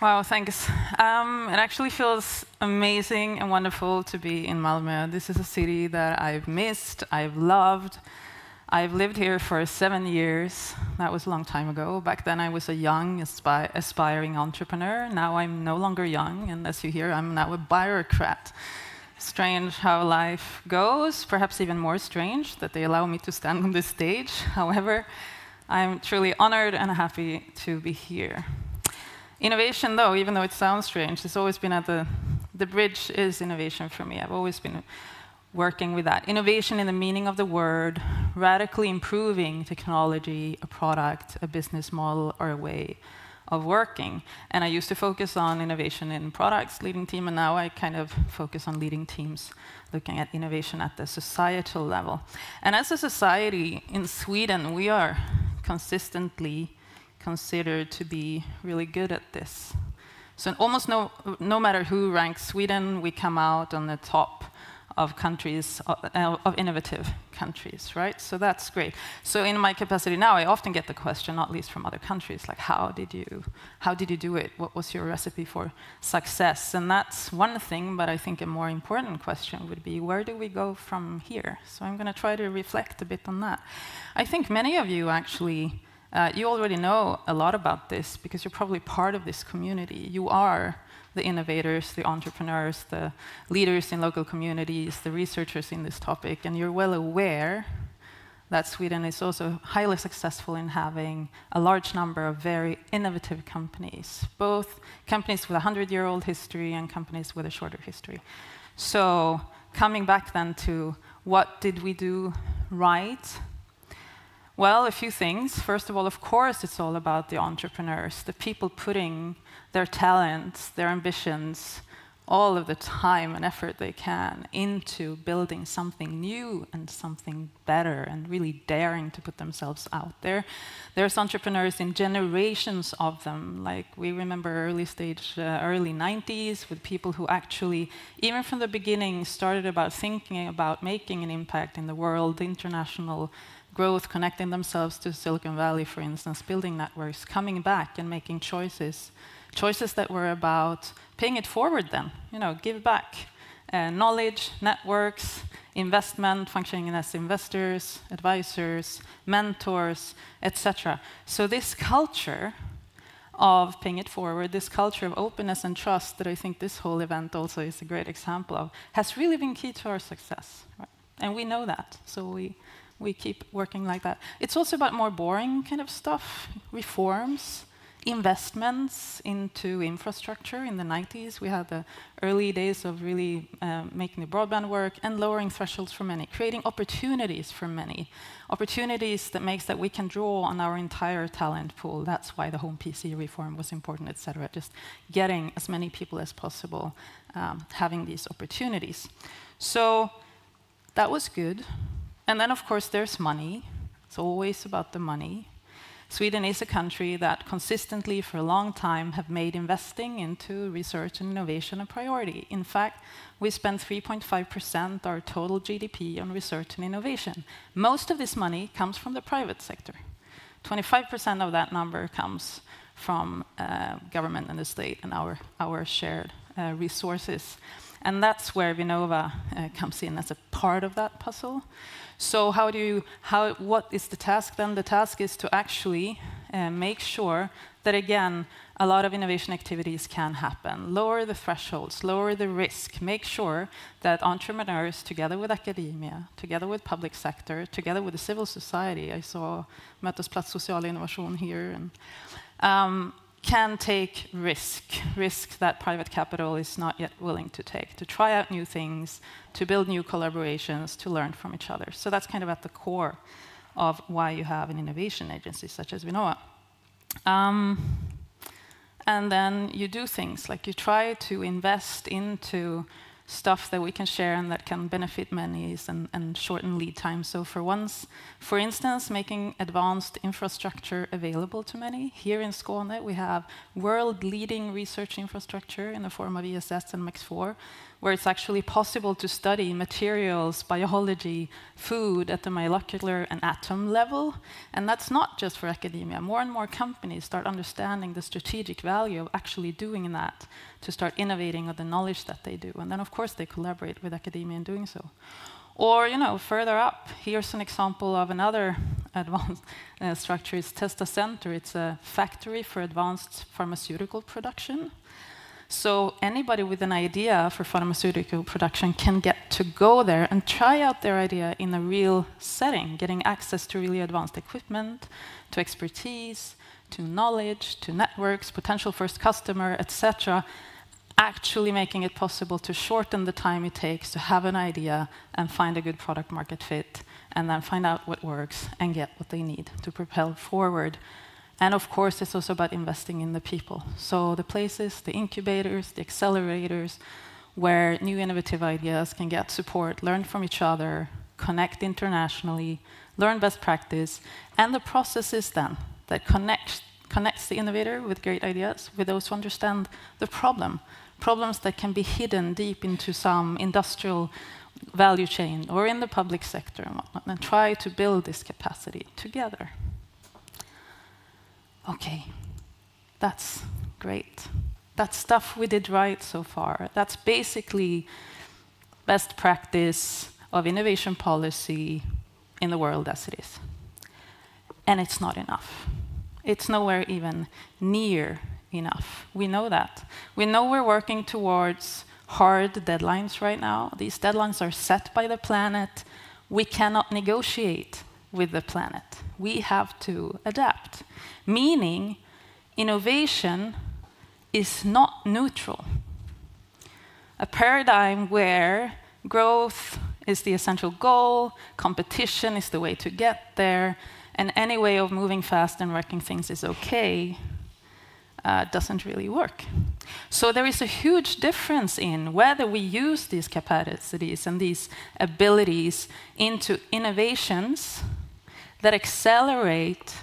Wow, thanks. Um, it actually feels amazing and wonderful to be in Malmö. This is a city that I've missed, I've loved. I've lived here for seven years. That was a long time ago. Back then, I was a young, aspi aspiring entrepreneur. Now I'm no longer young, and as you hear, I'm now a bureaucrat. Strange how life goes, perhaps even more strange that they allow me to stand on this stage. However, I'm truly honored and happy to be here. Innovation, though, even though it sounds strange, has always been at the the bridge is innovation for me. I've always been working with that. Innovation in the meaning of the word, radically improving technology, a product, a business model, or a way of working. And I used to focus on innovation in products, leading team, and now I kind of focus on leading teams, looking at innovation at the societal level. And as a society in Sweden, we are consistently considered to be really good at this. So almost no, no matter who ranks Sweden, we come out on the top of countries, uh, of innovative countries, right? So that's great. So in my capacity now, I often get the question, not least from other countries, like how did you, how did you do it? What was your recipe for success? And that's one thing, but I think a more important question would be, where do we go from here? So I'm going to try to reflect a bit on that. I think many of you actually uh, you already know a lot about this because you're probably part of this community. You are the innovators, the entrepreneurs, the leaders in local communities, the researchers in this topic, and you're well aware that Sweden is also highly successful in having a large number of very innovative companies, both companies with a 100 year old history and companies with a shorter history. So, coming back then to what did we do right well, a few things. First of all, of course, it's all about the entrepreneurs, the people putting their talents, their ambitions, all of the time and effort they can into building something new and something better and really daring to put themselves out there. There's entrepreneurs in generations of them, like we remember early stage, uh, early 90s, with people who actually, even from the beginning, started about thinking about making an impact in the world, international growth, connecting themselves to Silicon Valley, for instance, building networks, coming back and making choices, choices that were about paying it forward then, you know, give back. Uh, knowledge, networks, investment, functioning as investors, advisors, mentors, etc. So this culture of paying it forward, this culture of openness and trust that I think this whole event also is a great example of, has really been key to our success. Right? And we know that, so we we keep working like that. It's also about more boring kind of stuff, reforms, investments into infrastructure. In the 90s, we had the early days of really um, making the broadband work and lowering thresholds for many, creating opportunities for many, opportunities that makes that we can draw on our entire talent pool. That's why the home PC reform was important, etc. Just getting as many people as possible um, having these opportunities. So that was good. And then, of course, there's money. It's always about the money. Sweden is a country that consistently, for a long time, have made investing into research and innovation a priority. In fact, we spend 3.5% of our total GDP on research and innovation. Most of this money comes from the private sector. 25% of that number comes from uh, government and the state and our, our shared uh, resources. And that's where Vinnova uh, comes in as a part of that puzzle. So how do you, how, what is the task then? The task is to actually uh, make sure that, again, a lot of innovation activities can happen. Lower the thresholds, lower the risk, make sure that entrepreneurs, together with academia, together with public sector, together with the civil society, I saw Mötesplats Social Innovation here, and, um, can take risk, risk that private capital is not yet willing to take, to try out new things, to build new collaborations, to learn from each other. So that's kind of at the core of why you have an innovation agency such as Vinnova. Um, and then you do things like you try to invest into stuff that we can share and that can benefit many and, and shorten lead time. So for once, for instance, making advanced infrastructure available to many. Here in Skåne, we have world-leading research infrastructure in the form of ESS and MAX4. Where it's actually possible to study materials, biology, food at the molecular and atom level. And that's not just for academia. More and more companies start understanding the strategic value of actually doing that to start innovating with the knowledge that they do. And then, of course, they collaborate with academia in doing so. Or, you know, further up, here's an example of another advanced uh, structure. It's Testa Center. It's a factory for advanced pharmaceutical production. So anybody with an idea for pharmaceutical production can get to go there and try out their idea in a real setting, getting access to really advanced equipment, to expertise, to knowledge, to networks, potential first customer, etc., actually making it possible to shorten the time it takes to have an idea and find a good product market fit, and then find out what works and get what they need to propel forward and of course, it's also about investing in the people. So the places, the incubators, the accelerators, where new innovative ideas can get support, learn from each other, connect internationally, learn best practice, and the processes then that connect, connects the innovator with great ideas with those who understand the problem. Problems that can be hidden deep into some industrial value chain or in the public sector and whatnot, and try to build this capacity together okay, that's great. That's stuff we did right so far. That's basically best practice of innovation policy in the world as it is. And it's not enough. It's nowhere even near enough. We know that. We know we're working towards hard deadlines right now. These deadlines are set by the planet. We cannot negotiate with the planet. We have to adapt meaning innovation is not neutral. A paradigm where growth is the essential goal, competition is the way to get there, and any way of moving fast and wrecking things is okay, uh, doesn't really work. So there is a huge difference in whether we use these capacities and these abilities into innovations that accelerate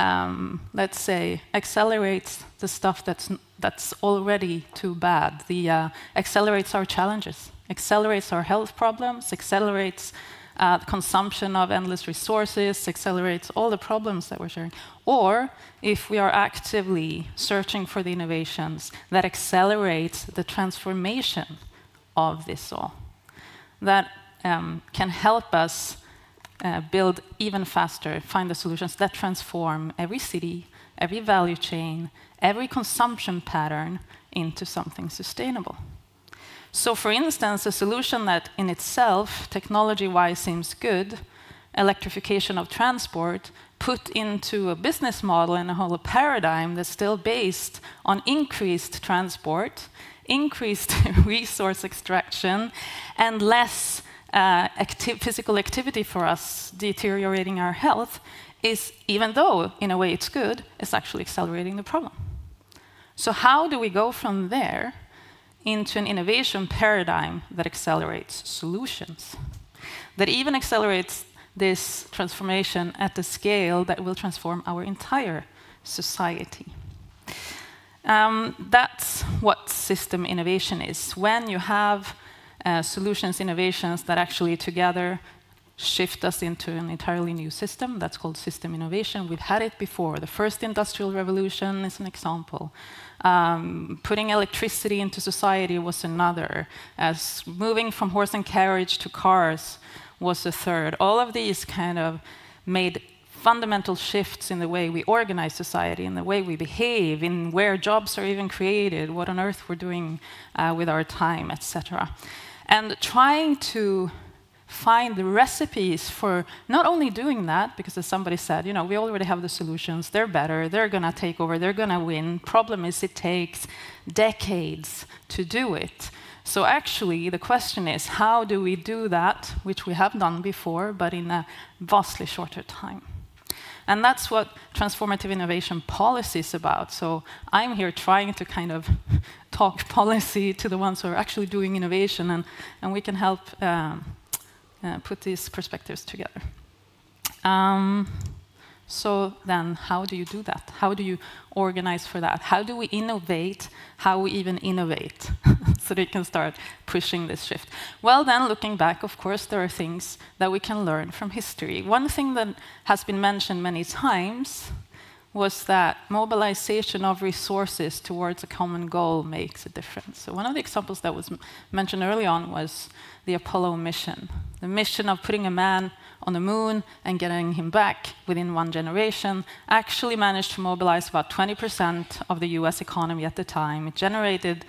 um, let's say, accelerates the stuff that's, that's already too bad. The uh, accelerates our challenges, accelerates our health problems, accelerates uh, consumption of endless resources, accelerates all the problems that we're sharing. Or if we are actively searching for the innovations that accelerates the transformation of this all, that um, can help us uh, build even faster, find the solutions that transform every city, every value chain, every consumption pattern into something sustainable. So, for instance, a solution that in itself, technology wise, seems good, electrification of transport, put into a business model and a whole paradigm that's still based on increased transport, increased resource extraction, and less uh, physical activity for us deteriorating our health is, even though in a way it's good, it's actually accelerating the problem. So, how do we go from there into an innovation paradigm that accelerates solutions, that even accelerates this transformation at the scale that will transform our entire society? Um, that's what system innovation is. When you have uh, solutions, innovations that actually together shift us into an entirely new system. That's called system innovation. We've had it before. The first industrial revolution is an example. Um, putting electricity into society was another. As moving from horse and carriage to cars was a third. All of these kind of made fundamental shifts in the way we organize society, in the way we behave, in where jobs are even created, what on earth we're doing uh, with our time, etc and trying to find the recipes for not only doing that, because as somebody said, you know, we already have the solutions, they're better, they're going to take over, they're going to win. Problem is, it takes decades to do it. So actually, the question is, how do we do that, which we have done before, but in a vastly shorter time? And that's what transformative innovation policy is about. So I'm here trying to kind of talk policy to the ones who are actually doing innovation, and, and we can help um, uh, put these perspectives together. Um, So then, how do you do that? How do you organize for that? How do we innovate? How we even innovate so they can start pushing this shift? Well, then, looking back, of course, there are things that we can learn from history. One thing that has been mentioned many times was that mobilization of resources towards a common goal makes a difference. So one of the examples that was mentioned early on was the Apollo mission, the mission of putting a man on the moon and getting him back within one generation actually managed to mobilize about 20% of the US economy at the time. It generated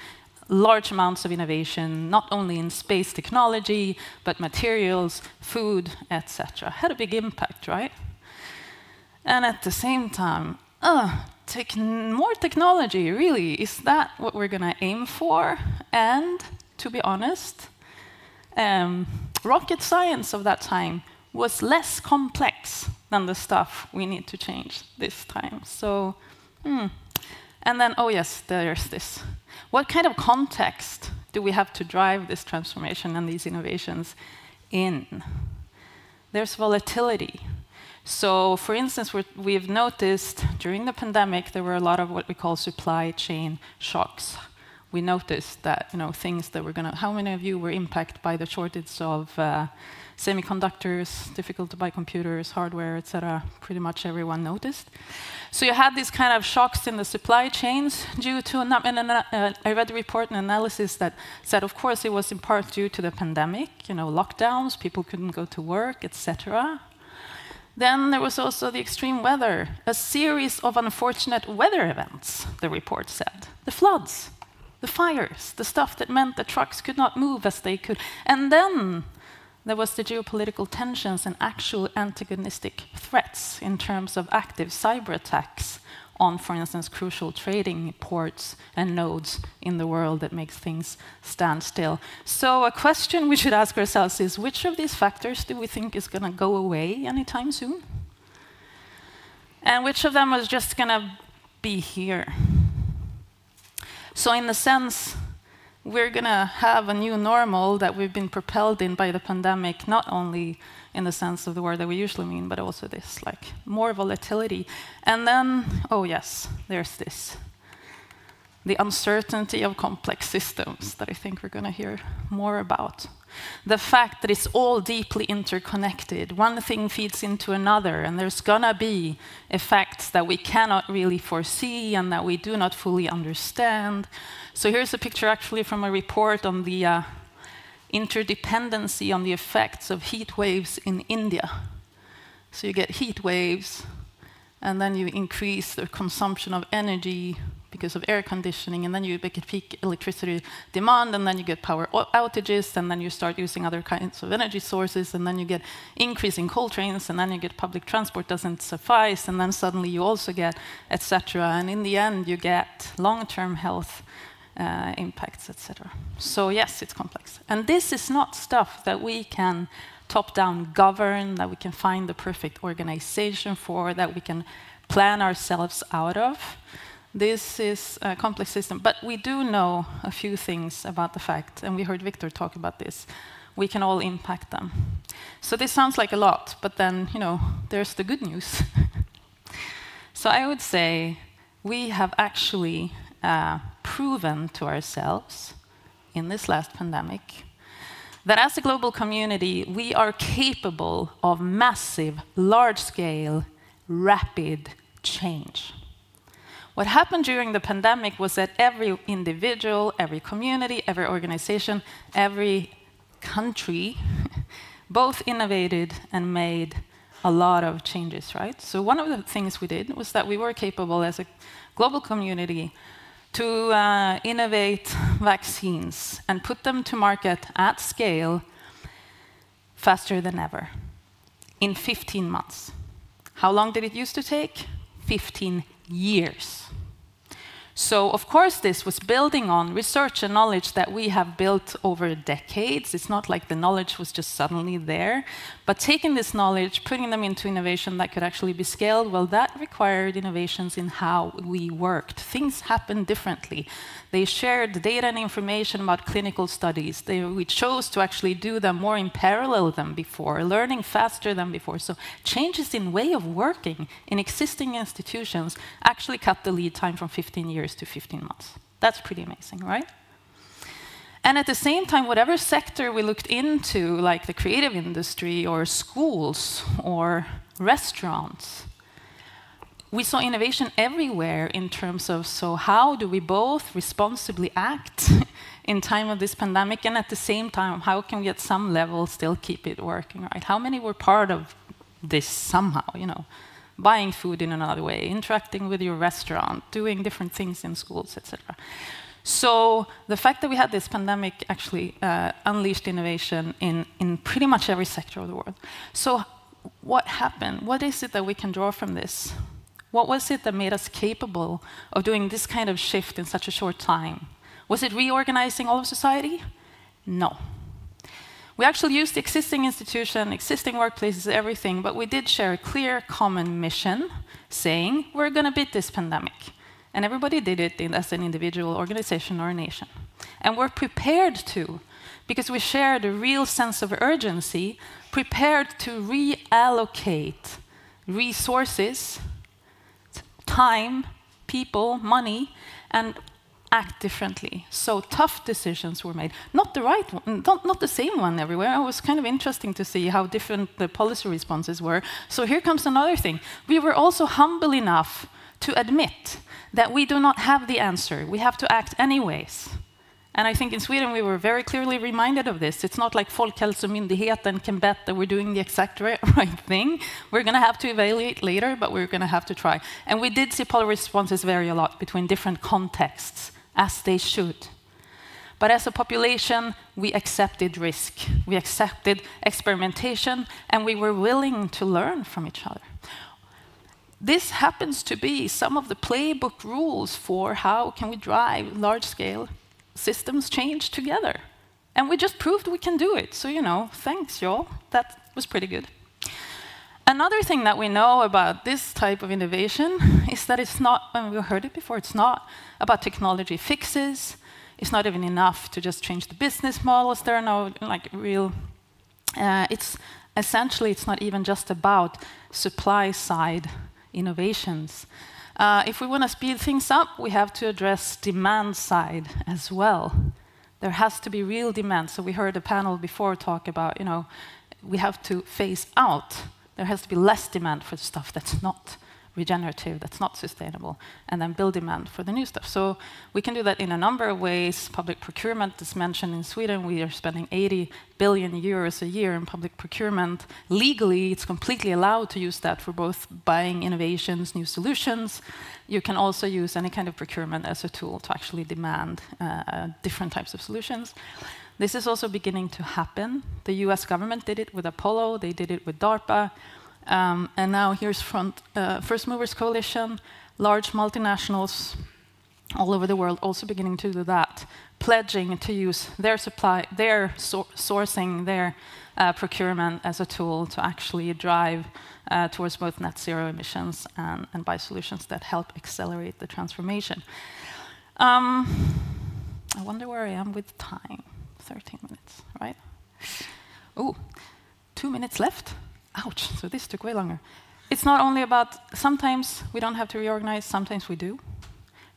large amounts of innovation, not only in space technology, but materials, food, etc. Had a big impact, right? And at the same time, uh, tech more technology, really, is that what we're going to aim for? And to be honest, um, rocket science of that time was less complex than the stuff we need to change this time. So, hmm. and then, oh yes, there's this. What kind of context do we have to drive this transformation and these innovations in? There's volatility. So, for instance, we've noticed during the pandemic there were a lot of what we call supply chain shocks. We noticed that you know things that were gonna. How many of you were impacted by the shortage of uh, semiconductors, difficult to buy computers, hardware, etc. Pretty much everyone noticed. So you had these kind of shocks in the supply chains due to. And uh, I read a report and analysis that said, of course, it was in part due to the pandemic. You know, lockdowns, people couldn't go to work, etc. Then there was also the extreme weather, a series of unfortunate weather events, the report said. The floods, the fires, the stuff that meant the trucks could not move as they could. And then there was the geopolitical tensions and actual antagonistic threats in terms of active cyber attacks on, for instance, crucial trading ports and nodes in the world that makes things stand still. So a question we should ask ourselves is, which of these factors do we think is going to go away anytime soon? And which of them is just going to be here? So in the sense, we're going to have a new normal that we've been propelled in by the pandemic, not only in the sense of the word that we usually mean, but also this like more volatility. And then, oh yes, there's this the uncertainty of complex systems that I think we're going to hear more about. The fact that it's all deeply interconnected, one thing feeds into another, and there's to be effects that we cannot really foresee and that we do not fully understand. So here's a picture actually from a report on the uh, interdependency on the effects of heat waves in India. So you get heat waves, and then you increase the consumption of energy because of air conditioning, and then you get peak electricity demand, and then you get power outages, and then you start using other kinds of energy sources, and then you get increasing coal trains, and then you get public transport doesn't suffice, and then suddenly you also get etc. And in the end, you get long-term health uh, impacts, etc. So yes, it's complex. And this is not stuff that we can top-down govern, that we can find the perfect organization for, that we can plan ourselves out of. This is a complex system, but we do know a few things about the fact, and we heard Victor talk about this. We can all impact them. So this sounds like a lot, but then, you know, there's the good news. so I would say we have actually uh, proven to ourselves in this last pandemic that as a global community, we are capable of massive, large scale, rapid change. What happened during the pandemic was that every individual, every community, every organization, every country both innovated and made a lot of changes, right? So, one of the things we did was that we were capable as a global community to uh, innovate vaccines and put them to market at scale faster than ever in 15 months. How long did it used to take? 15 years. So, of course, this was building on research and knowledge that we have built over decades. It's not like the knowledge was just suddenly there. But taking this knowledge, putting them into innovation that could actually be scaled, well, that required innovations in how we worked. Things happened differently. They shared data and information about clinical studies. They, we chose to actually do them more in parallel than before, learning faster than before. So changes in way of working in existing institutions actually cut the lead time from 15 years to 15 months. That's pretty amazing, right? And at the same time, whatever sector we looked into, like the creative industry or schools or restaurants, we saw innovation everywhere in terms of so how do we both responsibly act in time of this pandemic and at the same time how can we at some level still keep it working right how many were part of this somehow you know buying food in another way interacting with your restaurant doing different things in schools etc so the fact that we had this pandemic actually uh, unleashed innovation in, in pretty much every sector of the world. So what happened? What is it that we can draw from this? What was it that made us capable of doing this kind of shift in such a short time? Was it reorganizing all of society? No. We actually used the existing institution, existing workplaces, everything, but we did share a clear common mission saying we're going to beat this pandemic. And everybody did it as an individual organization or a nation. And we're prepared to, because we shared a real sense of urgency, prepared to reallocate resources, time, people, money, and act differently. So tough decisions were made. Not the right one, mm, not, not the same one everywhere. It was kind of interesting to see how different the policy responses were. So here comes another thing. We were also humble enough to admit that we do not have the answer. We have to act anyways. And I think in Sweden we were very clearly reminded of this. It's not like Folkhälsomyndigheten can bet that we're doing the exact right thing. We're going to have to evaluate later, but we're going to have to try. And we did see polar responses vary a lot between different contexts, as they should. But as a population, we accepted risk, we accepted experimentation, and we were willing to learn from each other. This happens to be some of the playbook rules for how can we drive large-scale systems change together. And we just proved we can do it. So, you know, thanks, y'all. That was pretty good. Another thing that we know about this type of innovation is that it's not, and we heard it before, it's not about technology fixes. It's not even enough to just change the business models. There are no like real, uh, it's essentially, it's not even just about supply side innovations. Uh, if we want to speed things up, we have to address demand side as well. There has to be real demand. So we heard a panel before talk about, you know, we have to phase out. There has to be less demand for stuff that's not regenerative, that's not sustainable, and then build demand for the new stuff. So we can do that in a number of ways. Public procurement is mentioned in Sweden. We are spending 80 billion euros a year in public procurement. Legally, it's completely allowed to use that for both buying innovations, new solutions. You can also use any kind of procurement as a tool to actually demand uh, different types of solutions. This is also beginning to happen. The US government did it with Apollo, they did it with DARPA. Um, and now here's front, uh, First Movers Coalition, large multinationals all over the world also beginning to do that, pledging to use their supply, their so sourcing, their uh, procurement as a tool to actually drive uh, towards both net zero emissions and, and buy solutions that help accelerate the transformation. Um, I wonder where I am with time. 13 minutes, right? Oh, two minutes left. Ouch, so this took way longer. It's not only about, sometimes we don't have to reorganize, sometimes we do.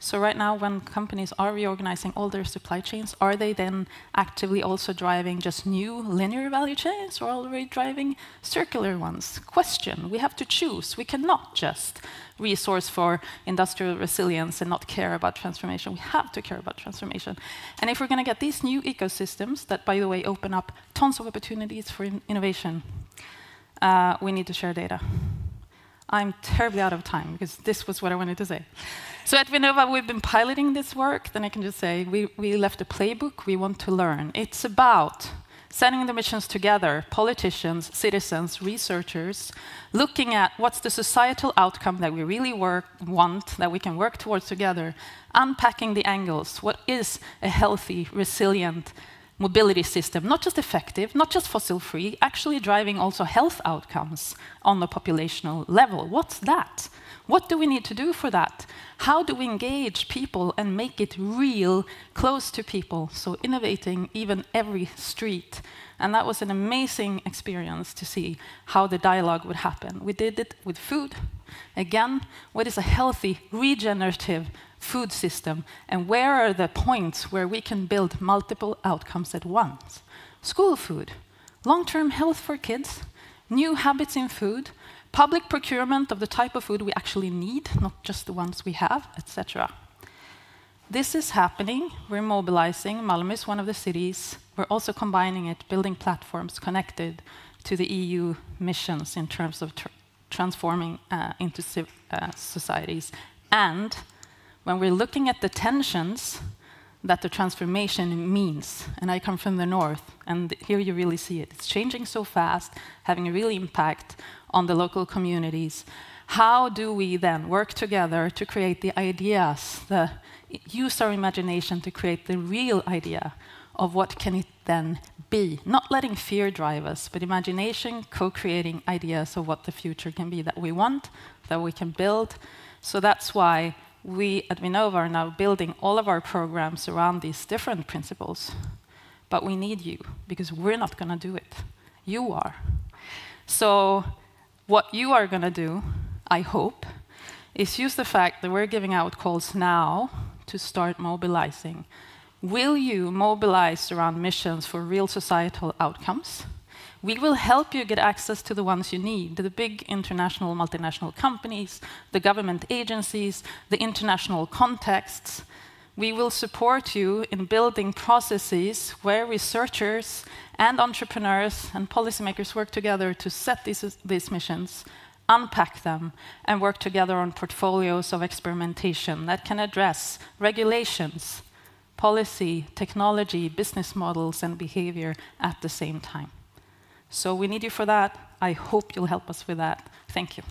So right now, when companies are reorganizing all their supply chains, are they then actively also driving just new linear value chains, or are driving circular ones? Question, we have to choose. We cannot just resource for industrial resilience and not care about transformation. We have to care about transformation. And if we're going to get these new ecosystems that, by the way, open up tons of opportunities for in innovation, uh, we need to share data. I'm terribly out of time because this was what I wanted to say. So at Vinnova, we've been piloting this work. Then I can just say we, we left a playbook. We want to learn. It's about setting the missions together, politicians, citizens, researchers, looking at what's the societal outcome that we really work, want, that we can work towards together, unpacking the angles. What is a healthy, resilient mobility system? Not just effective, not just fossil free, actually driving also health outcomes on the populational level. What's that? What do we need to do for that? How do we engage people and make it real, close to people? So innovating even every street. And that was an amazing experience to see how the dialogue would happen. We did it with food. Again, what is a healthy, regenerative food system? And where are the points where we can build multiple outcomes at once? School food, long-term health for kids, new habits in food, public procurement of the type of food we actually need, not just the ones we have, etc. This is happening. We're mobilizing. Malmö is one of the cities. We're also combining it, building platforms connected to the EU missions in terms of transforming uh, into uh, societies. And when we're looking at the tensions that the transformation means, and I come from the north, and here you really see it. It's changing so fast, having a real impact on the local communities. How do we then work together to create the ideas, the, use our imagination to create the real idea of what can it then be? Not letting fear drive us, but imagination, co-creating ideas of what the future can be that we want, that we can build. So that's why we at Vinnova are now building all of our programs around these different principles. But we need you, because we're not going to do it. You are. So what you are going to do, I hope, is use the fact that we're giving out calls now to start mobilizing. Will you mobilize around missions for real societal outcomes? We will help you get access to the ones you need, the big international multinational companies, the government agencies, the international contexts. We will support you in building processes where researchers and entrepreneurs and policymakers work together to set these, these missions, unpack them, and work together on portfolios of experimentation that can address regulations, policy, technology, business models, and behavior at the same time. So we need you for that. I hope you'll help us with that. Thank you.